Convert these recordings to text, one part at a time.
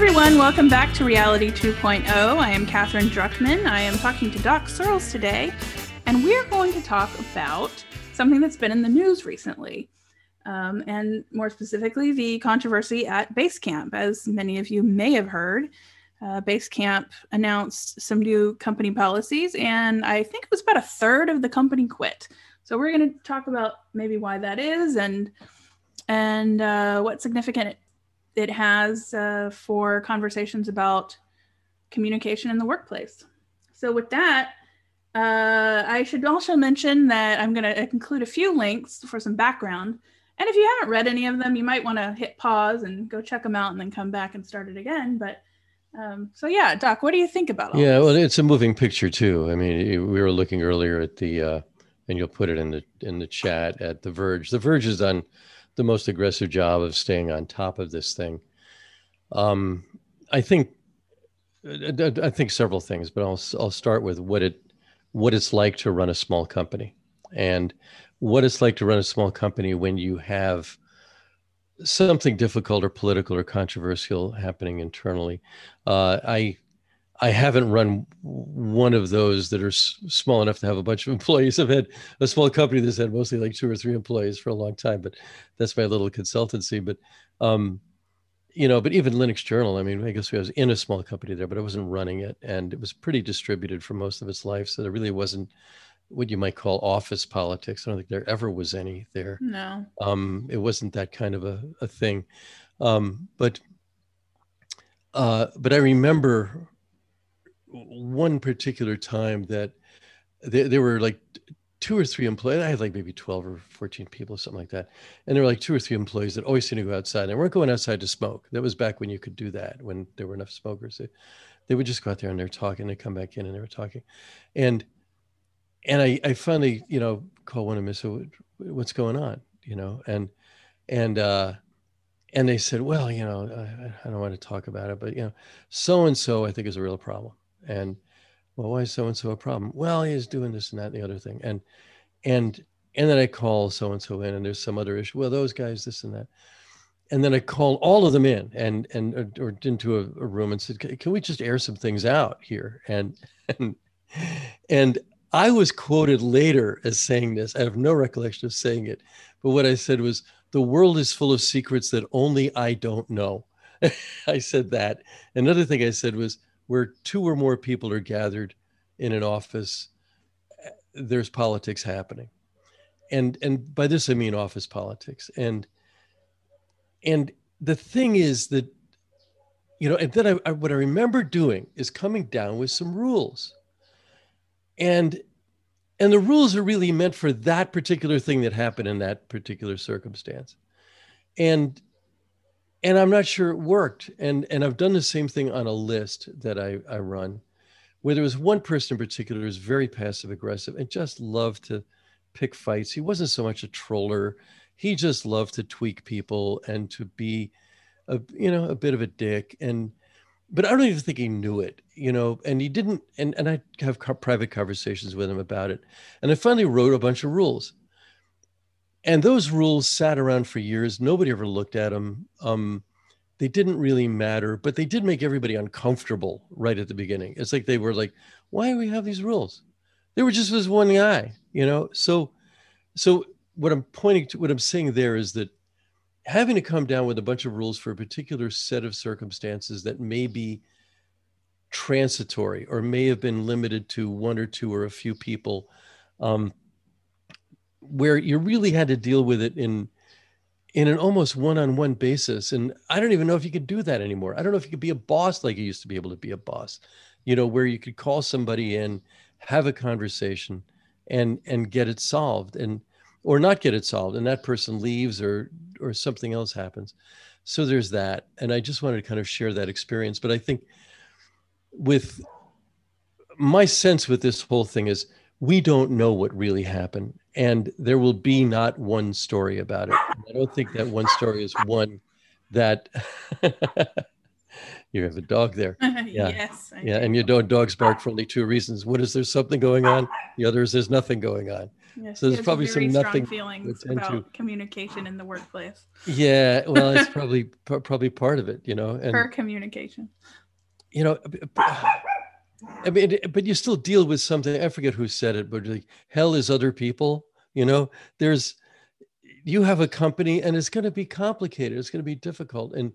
everyone, welcome back to Reality 2.0. I am Catherine Druckman. I am talking to Doc Searls today, and we're going to talk about something that's been in the news recently, um, and more specifically, the controversy at Basecamp. As many of you may have heard, uh, Basecamp announced some new company policies, and I think it was about a third of the company quit. So we're going to talk about maybe why that is and and uh, what significant it has uh, for conversations about communication in the workplace. So with that, uh, I should also mention that I'm going to include a few links for some background. And if you haven't read any of them, you might want to hit pause and go check them out and then come back and start it again. But um, so yeah, Doc, what do you think about all Yeah, this? well, it's a moving picture too. I mean, we were looking earlier at the, uh, and you'll put it in the in the chat at the Verge. The Verge has done the most aggressive job of staying on top of this thing. Um, I think I think several things, but I'll I'll start with what it what it's like to run a small company and what it's like to run a small company when you have something difficult or political or controversial happening internally. Uh, I I haven't run one of those that are s- small enough to have a bunch of employees. I've had a small company that's had mostly like two or three employees for a long time, but that's my little consultancy. But, um, you know, but even Linux Journal, I mean, I guess I was in a small company there, but I wasn't running it. And it was pretty distributed for most of its life. So there really wasn't what you might call office politics. I don't think there ever was any there. No. Um, it wasn't that kind of a, a thing. Um, but, uh, but I remember one particular time that there, there were like two or three employees. I had like maybe 12 or 14 people, something like that. And there were like two or three employees that always seemed to go outside. And weren't going outside to smoke. That was back when you could do that, when there were enough smokers. They, they would just go out there and they're talking. They come back in and they were talking. And and I, I finally, you know, call one of them and said, what's going on? You know, and and uh and they said, well, you know, I, I don't want to talk about it, but you know, so and so I think is a real problem and well why is so and so a problem? Well he's doing this and that and the other thing and and and then i call so and so in and there's some other issue well those guys this and that. And then i call all of them in and and or, or into a, a, room and said can we just air some things out here? And and and i was quoted later as saying this i have no recollection of saying it but what i said was the world is full of secrets that only i don't know. I said that. Another thing i said was where two or more people are gathered in an office, eh, there's politics happening. And and by this I mean office politics. And and the thing is that, you know, and then I, I what I remember doing is coming down with some rules. And and the rules are really meant for that particular thing that happened in that particular circumstance. And and I'm not sure it worked. And and I've done the same thing on a list that I, I run, where there was one person in particular who's very passive aggressive and just loved to pick fights. He wasn't so much a troller. He just loved to tweak people and to be a you know a bit of a dick. And but I don't even think he knew it, you know, and he didn't and, and I have co- private conversations with him about it. And I finally wrote a bunch of rules and those rules sat around for years. Nobody ever looked at them. Um, they didn't really matter, but they did make everybody uncomfortable right at the beginning. It's like they were like, "Why do we have these rules?" They were just this one guy, you know. So, so what I'm pointing to, what I'm saying there is that having to come down with a bunch of rules for a particular set of circumstances that may be transitory or may have been limited to one or two or a few people um, where you really had to deal with it in in an almost one-on-one basis. And i don't even know if you could do that anymore. I don't know if you could be a boss like you used to be able to be a boss you know where you could call somebody in have a conversation and and get it solved and or not get it solved and that person leaves or or something else happens. So there's that. And i just wanted to kind of share that experience. But i think with my sense with this whole thing is we don't know what really happened and there will be not one story about it i don't think that one story is one that You have a dog there. Yeah. yes. I yeah, do. and your dog dogs bark for only two reasons. One is there's something going on. The other is there's nothing going on. Yes, so there's probably some nothing feelings about to. communication in the workplace. Yeah, well, it's probably probably part of it, you know. And per communication. You know, I mean, but you still deal with something. I forget who said it, but like hell is other people. You know, there's you have a company, and it's going to be complicated. It's going to be difficult, and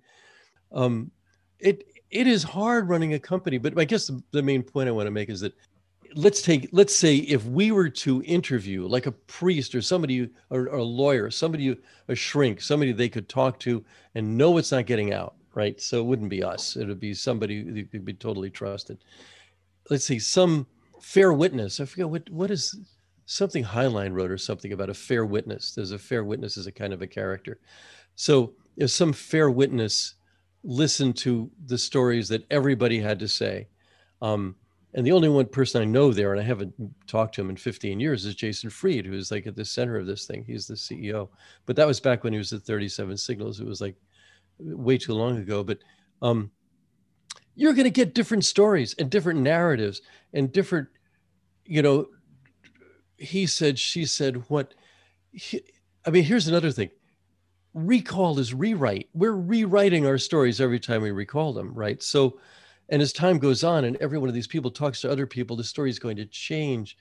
um, it it is hard running a company. But I guess the, the main point I want to make is that let's take let's say if we were to interview like a priest or somebody or, or, a lawyer somebody a shrink somebody they could talk to and know it's not getting out right so it wouldn't be us it would be somebody who could be totally trusted let's see some fair witness i forget what what is something Heinlein wrote or something about a fair witness there's a fair witness as a kind of a character so if some fair witness listened to the stories that everybody had to say um, and the only one person I know there, and I haven't talked to him in 15 years, is Jason Fried, who's like at the center of this thing. He's the CEO. But that was back when he was at 37 Signals. It was like way too long ago. But um, you're going to get different stories and different narratives and different, you know, he said, she said, what. He, I mean, here's another thing recall is rewrite. We're rewriting our stories every time we recall them, right? So, and as time goes on and every one of these people talks to other people the story is going to change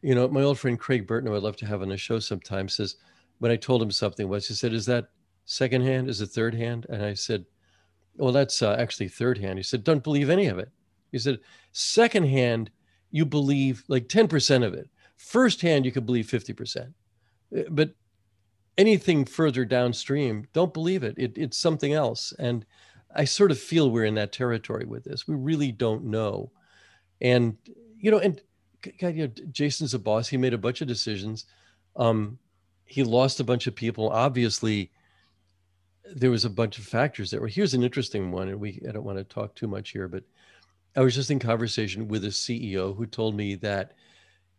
you know my old friend craig burton who i'd love to have on the show sometime says when i told him something was he said is that second hand is it third hand and i said well that's uh, actually third hand he said don't believe any of it he said second hand you believe like 10% of it first hand you could believe 50% uh, but anything further downstream don't believe it, it it's something else and I sort of feel we're in that territory with this. We really don't know. And, you know, and God, you know, Jason's a boss. He made a bunch of decisions. Um, he lost a bunch of people. Obviously, there was a bunch of factors there. Here's an interesting one, and we I don't want to talk too much here, but I was just in conversation with a CEO who told me that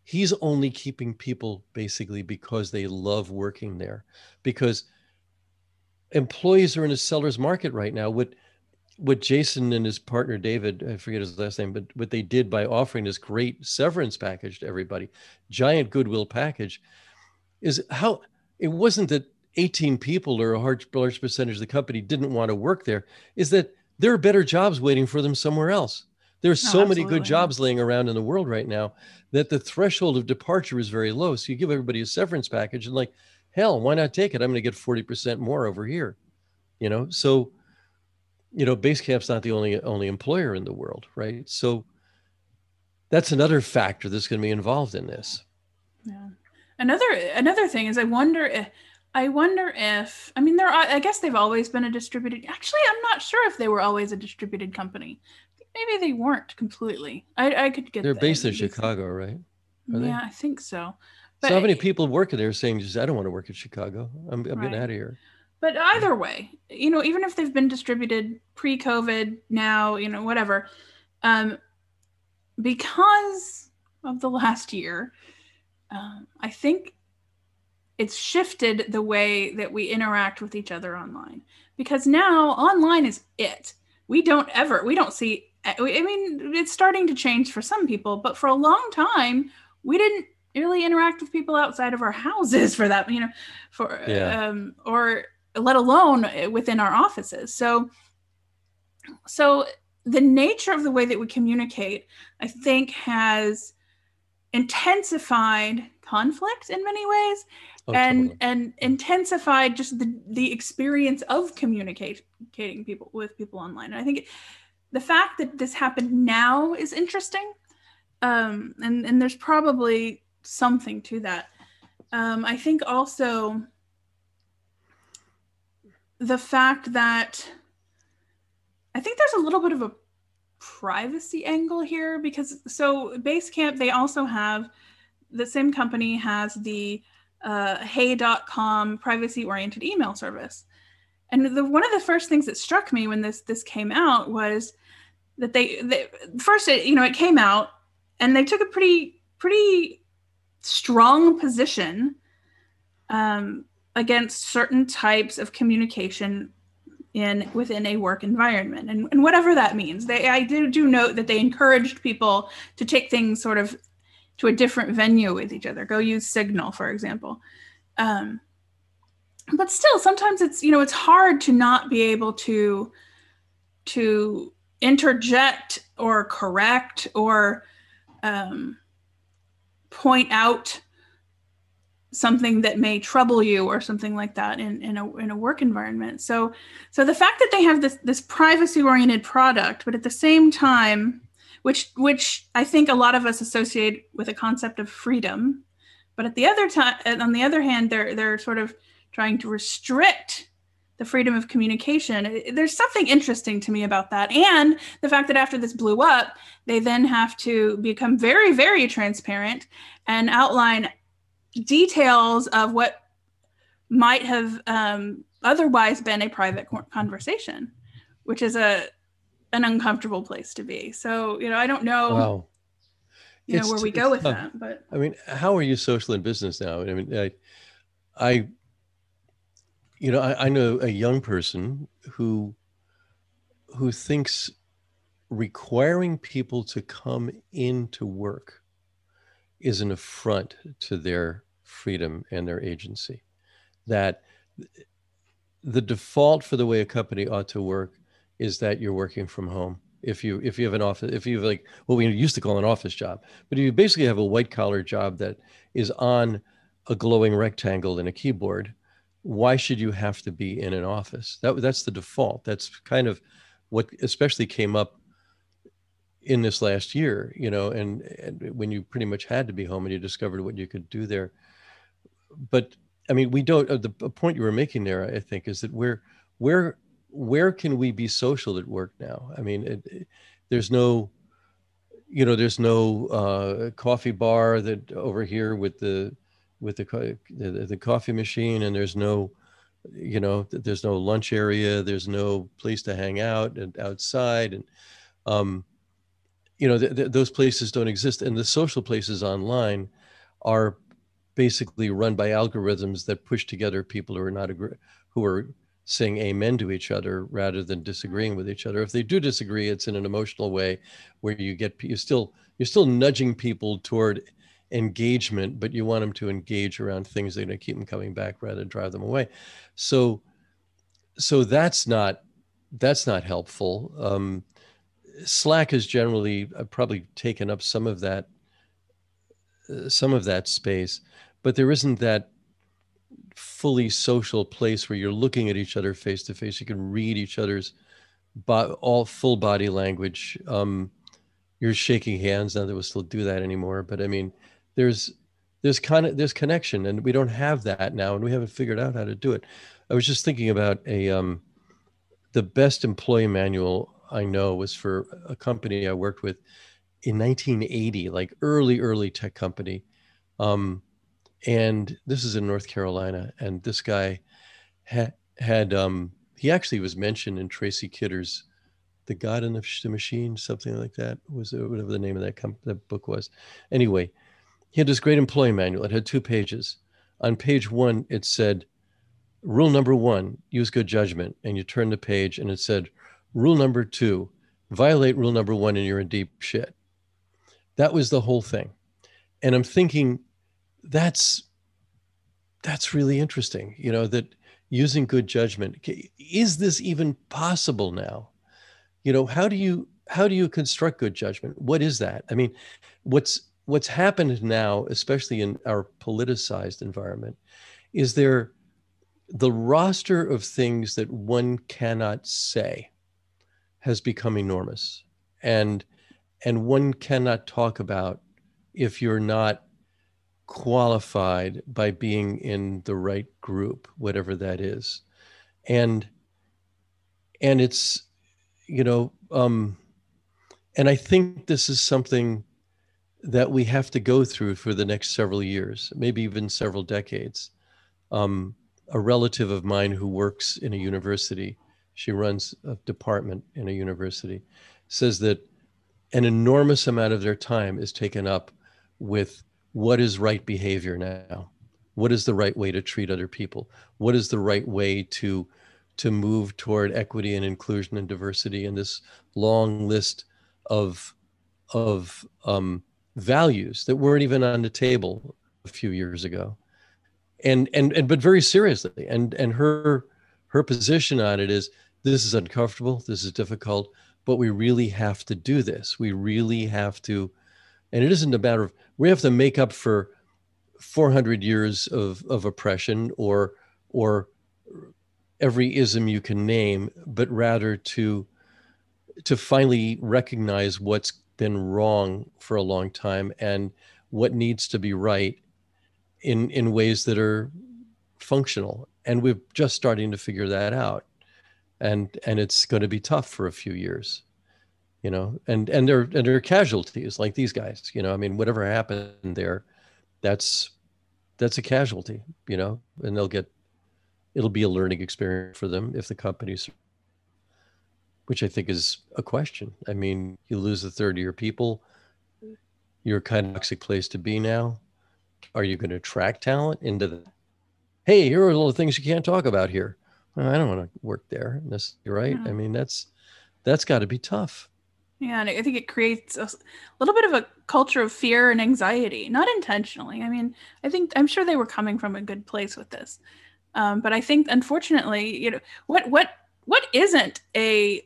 he's only keeping people basically because they love working there. Because employees are in a seller's market right now. What what Jason and his partner David, I forget his last name, but what they did by offering this great severance package to everybody, giant goodwill package, is how it wasn't that 18 people or a large, large percentage of the company didn't want to work there, is that there are better jobs waiting for them somewhere else. There's oh, so many good jobs laying around in the world right now that the threshold of departure is very low. So you give everybody a severance package and like, hell, why not take it? I'm going to get 40% more over here. You know, so you know, Basecamp's not the only only employer in the world, right? So that's another factor that's going to be involved in this. Yeah. Another another thing is I wonder if I wonder if I mean there are I guess they've always been a distributed actually I'm not sure if they were always a distributed company. Maybe they weren't completely. I, I could get They're based in Chicago, right? Are yeah, they? I think so. But so how many people working there saying just I don't want to work in Chicago. I'm, I'm right. getting out of here. But either way, you know, even if they've been distributed pre-COVID, now, you know, whatever, um, because of the last year, um, I think it's shifted the way that we interact with each other online. Because now online is it. We don't ever, we don't see. I mean, it's starting to change for some people, but for a long time, we didn't really interact with people outside of our houses for that, you know, for yeah. um, or let alone within our offices. So, so the nature of the way that we communicate, I think, has intensified conflict in many ways oh, and totally. and intensified just the the experience of communicating people with people online. And i think it, the fact that this happened now is interesting. Um, and and there's probably something to that. Um, i think also the fact that I think there's a little bit of a privacy angle here because so Basecamp they also have the same company has the uh, hey.com privacy oriented email service. And the one of the first things that struck me when this this came out was that they, they first it, you know it came out and they took a pretty pretty strong position um, against certain types of communication in within a work environment and, and whatever that means they i do do note that they encouraged people to take things sort of to a different venue with each other go use signal for example um, but still sometimes it's you know it's hard to not be able to to interject or correct or um, point out something that may trouble you or something like that in, in a in a work environment. So so the fact that they have this this privacy oriented product, but at the same time, which which I think a lot of us associate with a concept of freedom, but at the other time on the other hand, they're they're sort of trying to restrict the freedom of communication. There's something interesting to me about that. And the fact that after this blew up, they then have to become very, very transparent and outline details of what might have um, otherwise been a private conversation, which is a an uncomfortable place to be. So, you know, I don't know, wow. you it's, know, where we go with that. But I mean, how are you social in business now? I mean, I, I you know, I, I know a young person who who thinks requiring people to come into work is an affront to their freedom and their agency. That the default for the way a company ought to work is that you're working from home. If you if you have an office, if you have like what we used to call an office job, but if you basically have a white collar job that is on a glowing rectangle and a keyboard, why should you have to be in an office? That that's the default. That's kind of what especially came up in this last year, you know, and, and when you pretty much had to be home and you discovered what you could do there. But I mean, we don't. Uh, the point you were making there, I think, is that where where where can we be social at work now? I mean, it, it, there's no, you know, there's no uh, coffee bar that over here with the with the, the, the coffee machine and there's no you know there's no lunch area there's no place to hang out and outside and um, you know th- th- those places don't exist and the social places online are basically run by algorithms that push together people who are not agree- who are saying amen to each other rather than disagreeing with each other if they do disagree it's in an emotional way where you get you still you're still nudging people toward engagement, but you want them to engage around things that are going to keep them coming back rather than drive them away. So, so that's not that's not helpful. Um, Slack has generally uh, probably taken up some of that uh, some of that space, but there isn't that fully social place where you're looking at each other face to face. You can read each other's bo- all full body language. Um, you're shaking hands. Now that we still do that anymore, but I mean, there's there's kind of there's connection and we don't have that now and we haven't figured out how to do it i was just thinking about a um the best employee manual i know was for a company i worked with in 1980 like early early tech company um and this is in north carolina and this guy had had um he actually was mentioned in tracy kidder's the god in the machine something like that was whatever the name of that, that book was anyway he had this great employee manual. It had two pages. On page one, it said, Rule number one, use good judgment. And you turn the page and it said, Rule number two, violate rule number one and you're in deep shit. That was the whole thing. And I'm thinking, that's that's really interesting, you know, that using good judgment, is this even possible now? You know, how do you how do you construct good judgment? What is that? I mean, what's what's happened now, especially in our politicized environment, is there the roster of things that one cannot say has become enormous. And and one cannot talk about if you're not qualified by being in the right group, whatever that is. And and it's, you know, um, and I think this is something that we have to go through for the next several years, maybe even several decades. Um, a relative of mine who works in a university, she runs a department in a university, says that an enormous amount of their time is taken up with what is right behavior now? What is the right way to treat other people? What is the right way to to move toward equity and inclusion and diversity and this long list of of um, values that weren't even on the table a few years ago and and and but very seriously and and her her position on it is this is uncomfortable this is difficult but we really have to do this we really have to and it isn't a matter of we have to make up for 400 years of of oppression or or every ism you can name but rather to to finally recognize what's been wrong for a long time and what needs to be right in in ways that are functional. And we're just starting to figure that out. And and it's going to be tough for a few years you know and and they're and they're casualties like these guys you know i mean whatever happened there that's that's a casualty you know and they'll get it'll be a learning experience for them if the companies which I think is a question. I mean, you lose a third of your people. You're a kind of toxic place to be now. Are you going to attract talent into the? Hey, here are all the things you can't talk about here. Well, I don't want to work there. That's right. I mean, that's that's got to be tough. Yeah, and I think it creates a little bit of a culture of fear and anxiety, not intentionally. I mean, I think I'm sure they were coming from a good place with this, um, but I think unfortunately, you know, what what what isn't a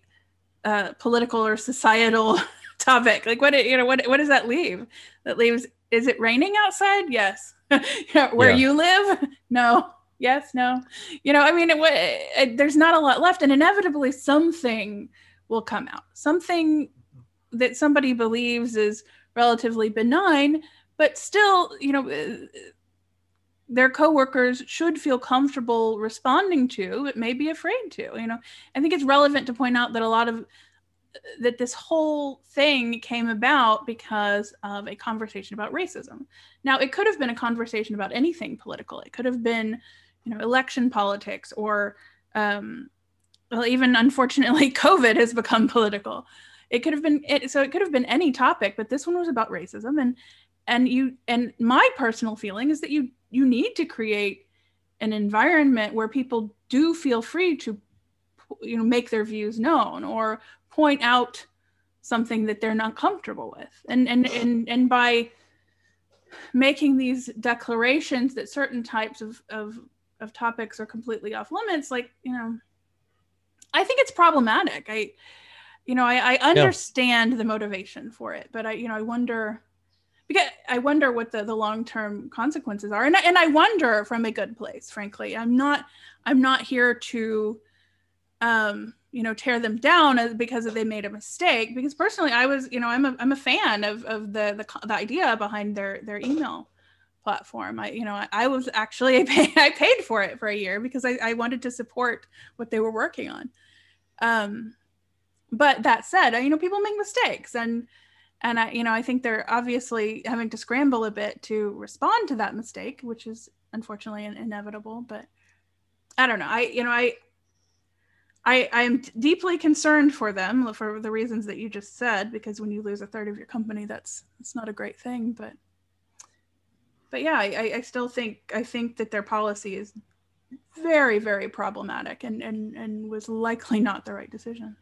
uh, political or societal topic? Like what you know what what does that leave? That leaves is it raining outside? Yes. Where yeah. you live? No. Yes, no. You know, I mean, it, it, there's not a lot left, and inevitably something will come out. Something that somebody believes is relatively benign, but still, you know, uh, their coworkers should feel comfortable responding to but may be afraid to you know. I think it's relevant to point out that a lot of that this whole thing came about because of a conversation about racism. Now it could have been a conversation about anything political. It could have been you know election politics or um, well even unfortunately covid has become political it could have been it, so it could have been any topic but this one was about racism. And and you and my personal feeling is that you you need to create an environment where people do feel free to you know make their views known or point out something that they're not comfortable with. And and and, and by making these declarations that certain types of, of of topics are completely off limits like you know i think it's problematic. I you know i, I understand yeah. the motivation for it but i you know i wonder because I wonder what the, the long term consequences are, and I, and I wonder from a good place. Frankly, I'm not I'm not here to, um, you know, tear them down because they made a mistake. Because personally, I was, you know, I'm a I'm a fan of of the the, the idea behind their their email platform. I, you know, I, I was actually I paid, I paid for it for a year because I, I wanted to support what they were working on. Um, but that said, you know, people make mistakes and and I, you know, I think they're obviously having to scramble a bit to respond to that mistake, which is unfortunately inevitable. But I don't know. I, you know, I, I, I am deeply concerned for them for the reasons that you just said, because when you lose a third of your company, that's that's not a great thing. But, but yeah, I, I still think I think that their policy is very, very problematic, and and and was likely not the right decision.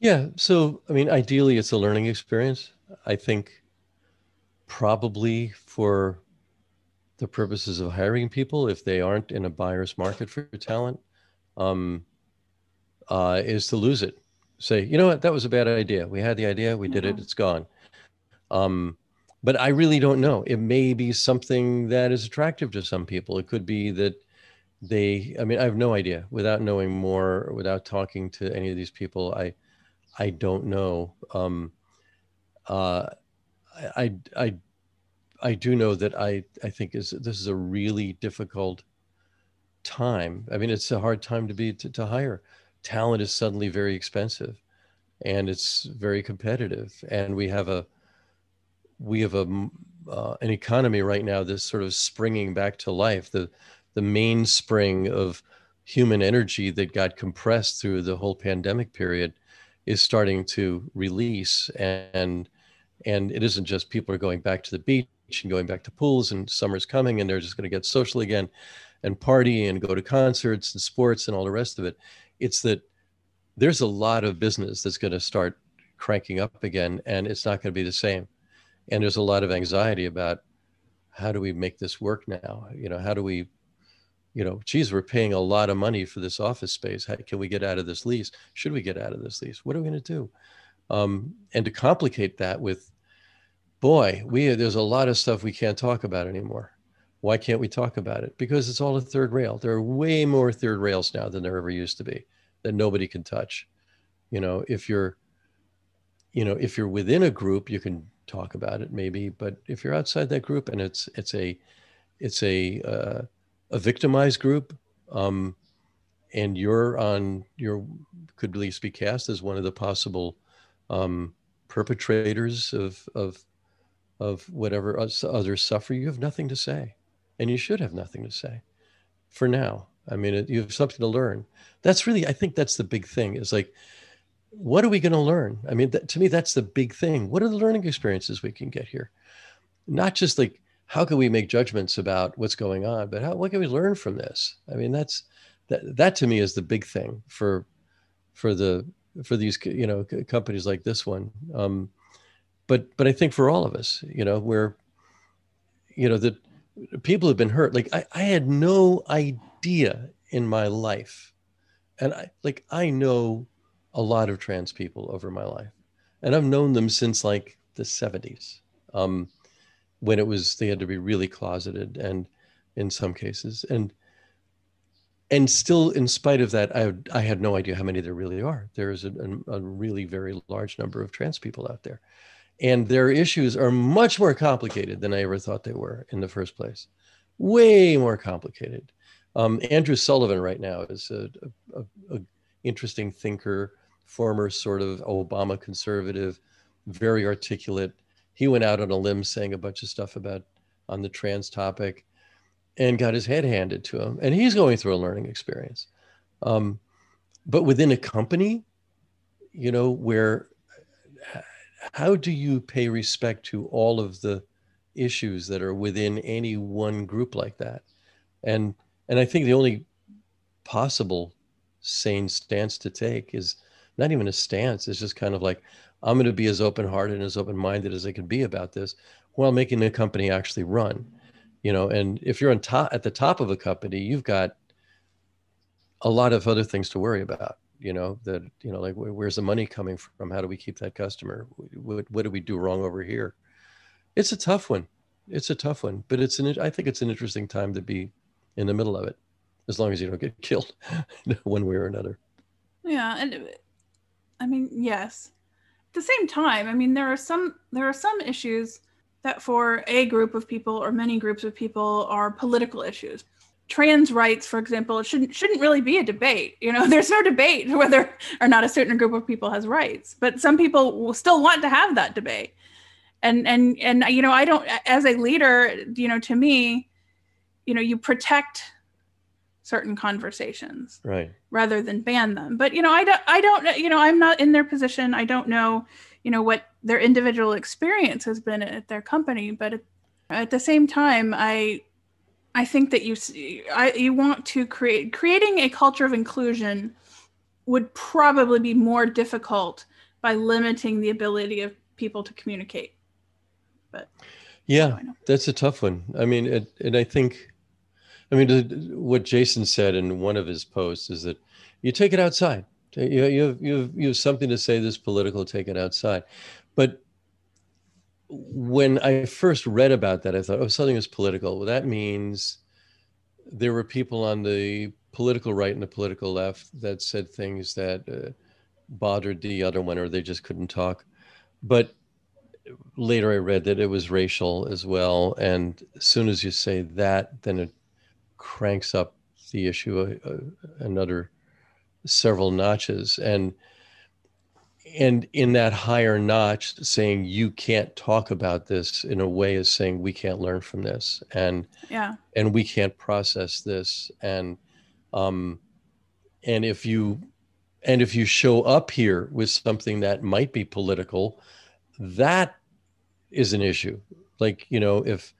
Yeah. So, I mean, ideally, it's a learning experience. I think probably for the purposes of hiring people, if they aren't in a buyer's market for talent, um, uh, is to lose it. Say, you know what, that was a bad idea. We had the idea, we did it, mm-hmm. it's gone. Um, but I really don't know. It may be something that is attractive to some people. It could be that they, I mean, I have no idea without knowing more, without talking to any of these people. I, I don't know. Um, uh, I, I, I do know that I, I think is this is a really difficult time. I mean, it's a hard time to be to, to hire. Talent is suddenly very expensive, and it's very competitive. And we have a we have a uh, an economy right now that's sort of springing back to life. The the mainspring of human energy that got compressed through the whole pandemic period is starting to release and and it isn't just people are going back to the beach and going back to pools and summer's coming and they're just going to get social again and party and go to concerts and sports and all the rest of it. It's that there's a lot of business that's going to start cranking up again, and it's not going to be the same. And there's a lot of anxiety about how do we make this work now? You know, how do we, you know, geez, we're paying a lot of money for this office space. How can we get out of this lease? Should we get out of this lease? What are we going to do? Um, and to complicate that with, boy, we there's a lot of stuff we can't talk about anymore. Why can't we talk about it? Because it's all a third rail. There are way more third rails now than there ever used to be that nobody can touch. You know, if you're, you know, if you're within a group, you can talk about it maybe, but if you're outside that group and it's it's a it's a uh, a victimized group, um, and you're on your could at least be cast as one of the possible um, perpetrators of of of whatever others suffer, you have nothing to say and you should have nothing to say for now. I mean, it, you have something to learn. That's really, I think that's the big thing is like, what are we going to learn? I mean, that, to me, that's the big thing. What are the learning experiences we can get here? Not just like, how can we make judgments about what's going on, but how, what can we learn from this? I mean, that's, that, that to me is the big thing for, for the, for these, you know, companies like this one. Um, but, but I think for all of us, you know, we're, you know, that people have been hurt. Like I, I had no idea in my life. And I like I know a lot of trans people over my life. And I've known them since like the 70s. Um, when it was they had to be really closeted and in some cases. And and still in spite of that, I I had no idea how many there really are. There is a, a really very large number of trans people out there and their issues are much more complicated than I ever thought they were in the first place. Way more complicated. Um, Andrew Sullivan right now is a, a, a, interesting thinker, former sort of Obama conservative, very articulate. He went out on a limb saying a bunch of stuff about on the trans topic, and got his head handed to him, and he's going through a learning experience. Um, but within a company, you know, where how do you pay respect to all of the issues that are within any one group like that? And and i think the only possible sane stance to take is not even a stance. It's just kind of like i'm going to be as open-hearted and as open-minded as i can be about this while making the company actually run you know and if you're on top at the top of a company you've got a lot of other things to worry about you know that you know like where's the money coming from? How do we keep that customer? What, what do we do wrong over here? It's a tough one. It's a tough one but it's an i think it's an interesting time to be in the middle of it as long as you don't get killed one way or another. Yeah and i mean yes the same time i mean there are some there are some issues that for a group of people or many groups of people are political issues trans rights, for example, shouldn't shouldn't really be a debate. You know, there's no debate whether or not a certain group of people has rights, but some people will still want to have that debate. And and and you know, I don't as a leader, you know, to me, you know, you protect certain conversations right. rather than ban them. But you know i don't i don't you know i'm not in their position. I don't know you know what their individual experience has been at their company. But at, at the same time i I think that you I, you want to create creating a culture of inclusion would probably be more difficult by limiting the ability of people to communicate. But yeah, that's a tough one. I mean, it, and I think, I mean, what Jason said in one of his posts is that you take it outside. You, you, have, you, have, you have something to say this political, take it outside. But when I first read about that, I thought, oh, something is political. Well, that means there were people on the political right and the political left that said things that uh, bothered the other one, or they just couldn't talk. But later I read that it was racial as well. And as soon as you say that, then it cranks up the issue uh, uh another several notches. And and in that higher notch saying you can't talk about this in a way is saying we can't learn from this. And yeah. and we can't process this. And um and if you and if you show up here with something that might be political that is an issue. Like you know if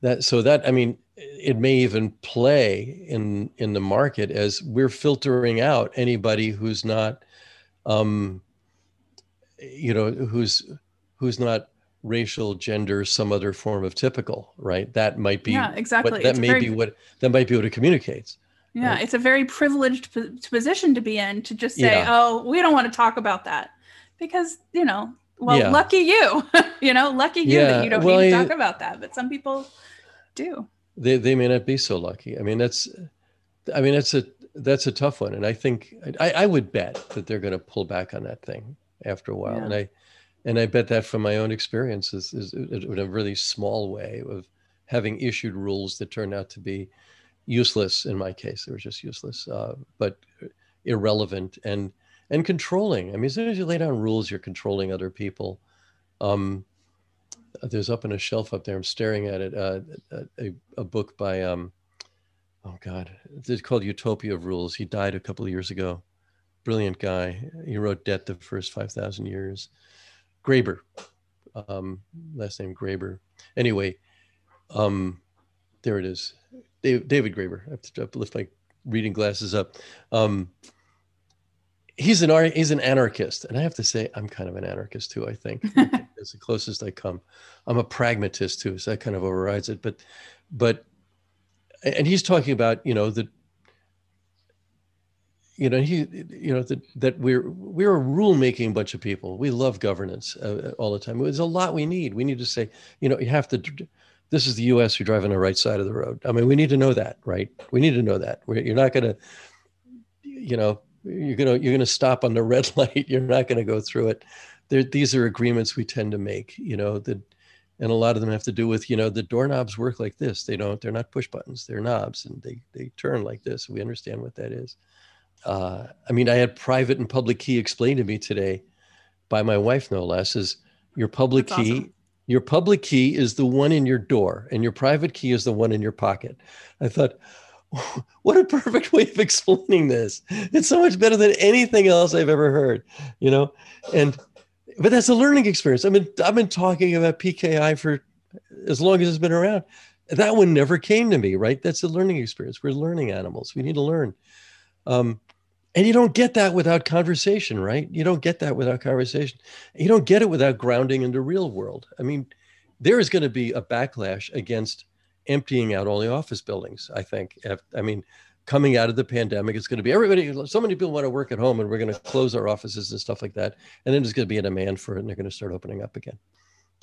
that so that i mean it may even play in in the market as we're filtering out anybody who's not um you know who's who's not racial gender some other form of typical right that might be yeah exactly what, that It's may very- be what that might be what it communicates Yeah, Right. it's a very privileged position to be in to just say, Yeah. "Oh, we don't want to talk about that," because you know, well, Yeah. lucky you, you know, lucky you Yeah, that you don't well, need to talk about that. But some people do. They they may not be so lucky. I mean, that's, I mean, that's a that's a tough one, and I think I, I would bet that they're going to pull back on that thing after a while, Yeah. and I and I bet that from my own experiences is in a really small way of having issued rules that turned out to be useless in my case. They were just useless uh, but irrelevant and and controlling. I mean as soon as you lay down rules you're controlling other people. Um there's up on a shelf up there i'm staring at it uh, a, a book by um oh god it's called utopia of rules he died a couple of years ago brilliant guy he wrote debt the first 5000 years graeber um last name graeber anyway um there it is David, David Graeber. I have to, I have to lift my reading glasses up. Um, he's an he's an anarchist, and I have to say I'm kind of an anarchist too. I think it's the closest I come. I'm a pragmatist too, so that kind of overrides it. But but and he's talking about you know the you know he you know that that we're we're a rule making bunch of people. We love governance uh, all the time. There's a lot we need. We need to say you know you have to this is the U.S. You're driving on the right side of the road. I mean, we need to know that, right? We need to know that. We're, you're not going to, you know, you're gonna you're gonna stop on the red light. You're not to go through it. There, these are agreements we tend to make, you know, that, and a lot of them have to do with, you know, the doorknobs work like this. They don't. They're not push buttons. They're knobs, and they they turn like this. We understand what that is. Uh, I mean, I had private and public key explained to me today by my wife, no less. Is your public That's key awesome. your public key is the one in your door and your private key is the one in your pocket i thought what a perfect way of explaining this it's so much better than anything else i've ever heard you know and but that's a learning experience. I've been i've been talking about pki for as long as it's been around. That one never came to me right? That's a learning experience. We're learning animals. We need to learn. Um, and you don't get that without conversation right? You don't get that without conversation. You don't get it without grounding in the real world. I mean, there is going to be a backlash against emptying out all the office buildings. I think. I mean, coming out of the pandemic, it's going to be everybody. So many people want to work at home, and we're going to close our offices and stuff like that. And then there's going to be a demand for it, and they're going to start opening up again.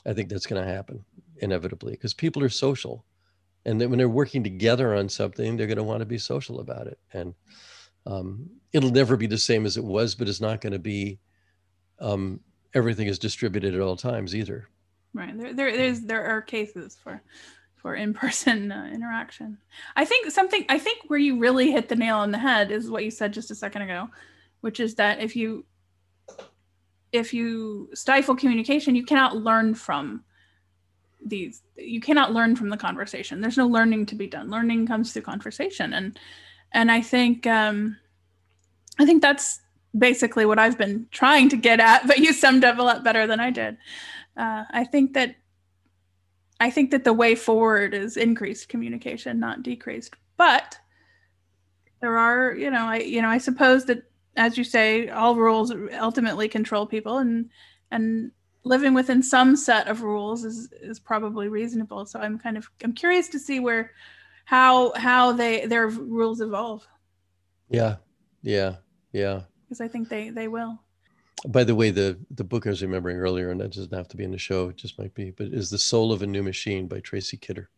I think that's going to happen inevitably because people are social, and then when they're working together on something, they're going to want to be social about it. And um, it'll never be the same as it was, but it's not going to be um, everything is distributed at all times either. Right. There, there, there's, there are cases for, for in-person uh, interaction. I think something. I think where you really hit the nail on the head is what you said just a second ago, which is that if you, if you stifle communication, you cannot learn from these. You cannot learn from the conversation. There's no learning to be done. Learning comes through conversation, and and I think, um, I think that's basically what I've been trying to get at. But you summed up a lot better than I did uh, I think that I think that the way forward is increased communication, not decreased. But there are, you know, I you know, I suppose that as you say, all rules ultimately control people, and and living within some set of rules is is probably reasonable. So I'm kind of I'm curious to see where how how they their rules evolve Yeah, yeah, yeah. because I think they they will. By the way, the the book I was remembering earlier, and that doesn't have to be in the show, it just might be, but is the Soul of a New Machine by Tracy Kidder,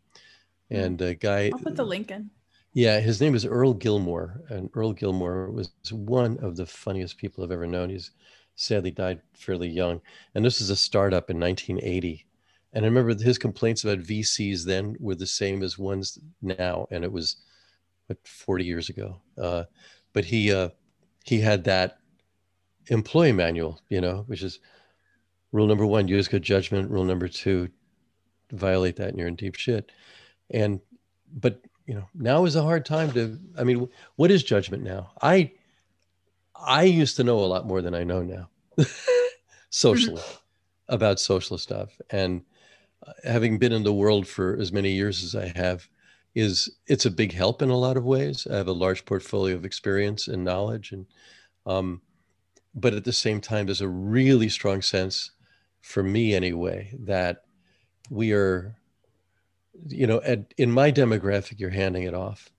and a guy. I'll put the link in. Yeah, his name is Earl Gilmore, and Earl Gilmore was one of the funniest people I've ever known. He's sadly died fairly young, and this is a startup in 1980. And I remember his complaints about VCs then were the same as ones now, and it was what 40 years ago. Uh, but he uh, he had that employee manual, you know, which is rule number one: use good judgment. Rule number two: violate that, and you're in deep shit. And but you know now is a hard time to i mean what is judgment now i i used to know a lot more than i know now socially about social stuff and uh, having been in the world for as many years as i have is it's a big help in a lot of ways. I have a large portfolio of experience and knowledge, and um, but at the same time, there's a really strong sense, for me anyway, that we are, you know, at, in my demographic, you're handing it off.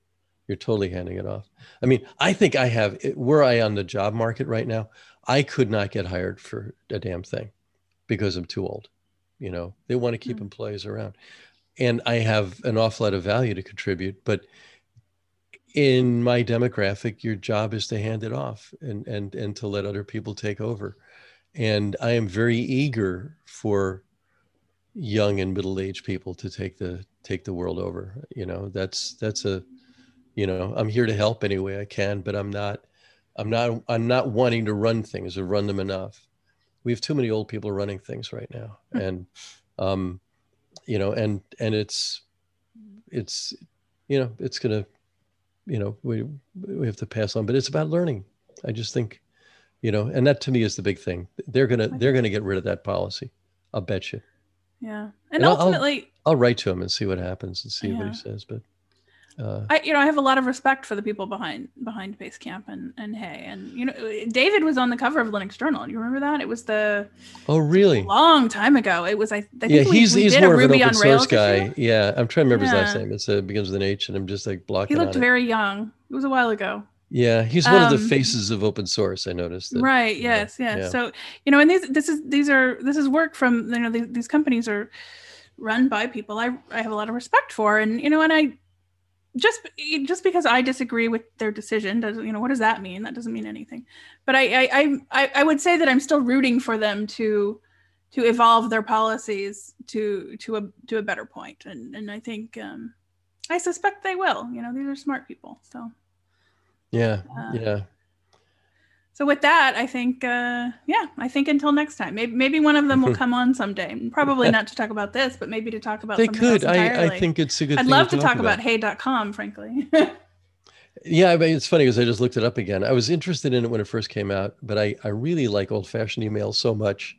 You're totally handing it off. I mean, I think I have. Were I on the job market right now, I could not get hired for a damn thing because I'm too old. You know, they want to keep mm-hmm. employees around and I have an awful lot of value to contribute. But in my demographic, your job is to hand it off and and and to let other people take over. And I am very eager for young and middle-aged people to take the take the world over. You know, that's that's a you know, I'm here to help any way I can, but I'm not I'm not I'm not wanting to run things or run them enough. We have too many old people running things right now. Hmm. And um you know, and and it's it's you know it's gonna you know we we have to pass on, but it's about learning. I just think you know, and that to me is the big thing. They're gonna they're gonna get rid of that policy. I'll bet you. Yeah, and, and ultimately, I'll, I'll, write to him and see what happens and see yeah. what he says. But uh, I, you know, I have a lot of respect for the people behind behind Basecamp and and Hey, and you know, David was on the cover of Linux Journal. You remember that? It was the oh really long time ago. It was I, I think yeah we, he's we he's more of an open source guy. Issue. Yeah, I'm trying to remember yeah. his last name. It's uh, begins with an H, and I'm just like blocking. He looked very young. It was a while ago. Yeah, he's one um, of the um, faces of open source. I noticed. That, right. Yes. Yes. Yeah. So you know, and these this is these are this is work from you know these, these companies are run by people I I have a lot of respect for, and you know, and I just just because I disagree with their decision doesn't you know what does that mean? That doesn't mean anything. But I I I, I would say that I'm still rooting for them to to evolve their policies to to a to a better point, and and I think um, I suspect they will. You know, these are smart people, so. Yeah, uh, yeah so with that i think uh, yeah i think until next time. Maybe, maybe one of them will come on someday. Probably not to talk about this but maybe to talk about they could. I, I think it's a good i'd love to, to talk, about. about. hey.com frankly. Yeah I mean, it's funny because i just looked it up again. I was interested in it when it first came out but i, I really like old fashioned email so much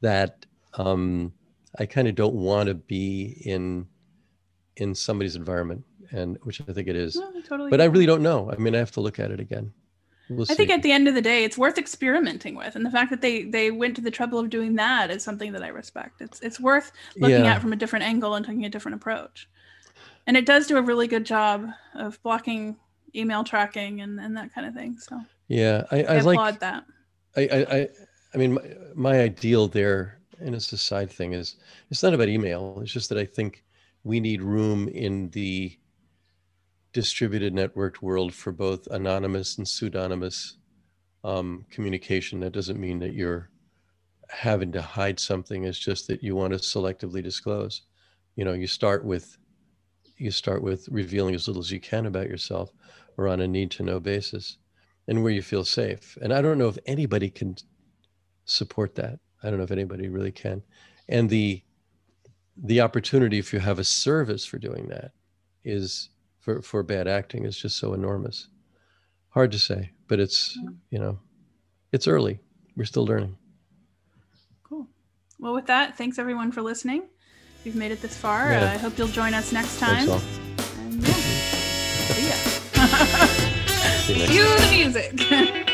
that um, i kind of don't want to be in in somebody's environment and which i think it is. No, totally but i really don't know. I mean i have to look at it again We'll I think at the end of the day, it's worth experimenting with, and the fact that they they went to the trouble of doing that is something that I respect. It's it's worth looking yeah. at from a different angle and taking a different approach, and it does do a really good job of blocking email tracking and, and that kind of thing. So yeah, I, I, I applaud like that. I, I I mean, my, my ideal there, and it's a side thing, is it's not about email. It's just that I think we need room in the distributed networked world for both anonymous and pseudonymous um, communication. That doesn't mean that you're having to hide something. It's just that you want to selectively disclose. You know, you start with you start with revealing as little as you can about yourself or on a need to know basis and where you feel safe. And I don't know if anybody can support that. I don't know if anybody really can. And the the opportunity if you have a service for doing that is for, for bad acting is just so enormous. Hard to say, but it's, you know, it's early. We're still learning. Cool. Well, with that, thanks everyone for listening. If you've made it this far, yeah. uh, I hope you'll join us next time. Thanks all. And yeah, see ya. Cue the music.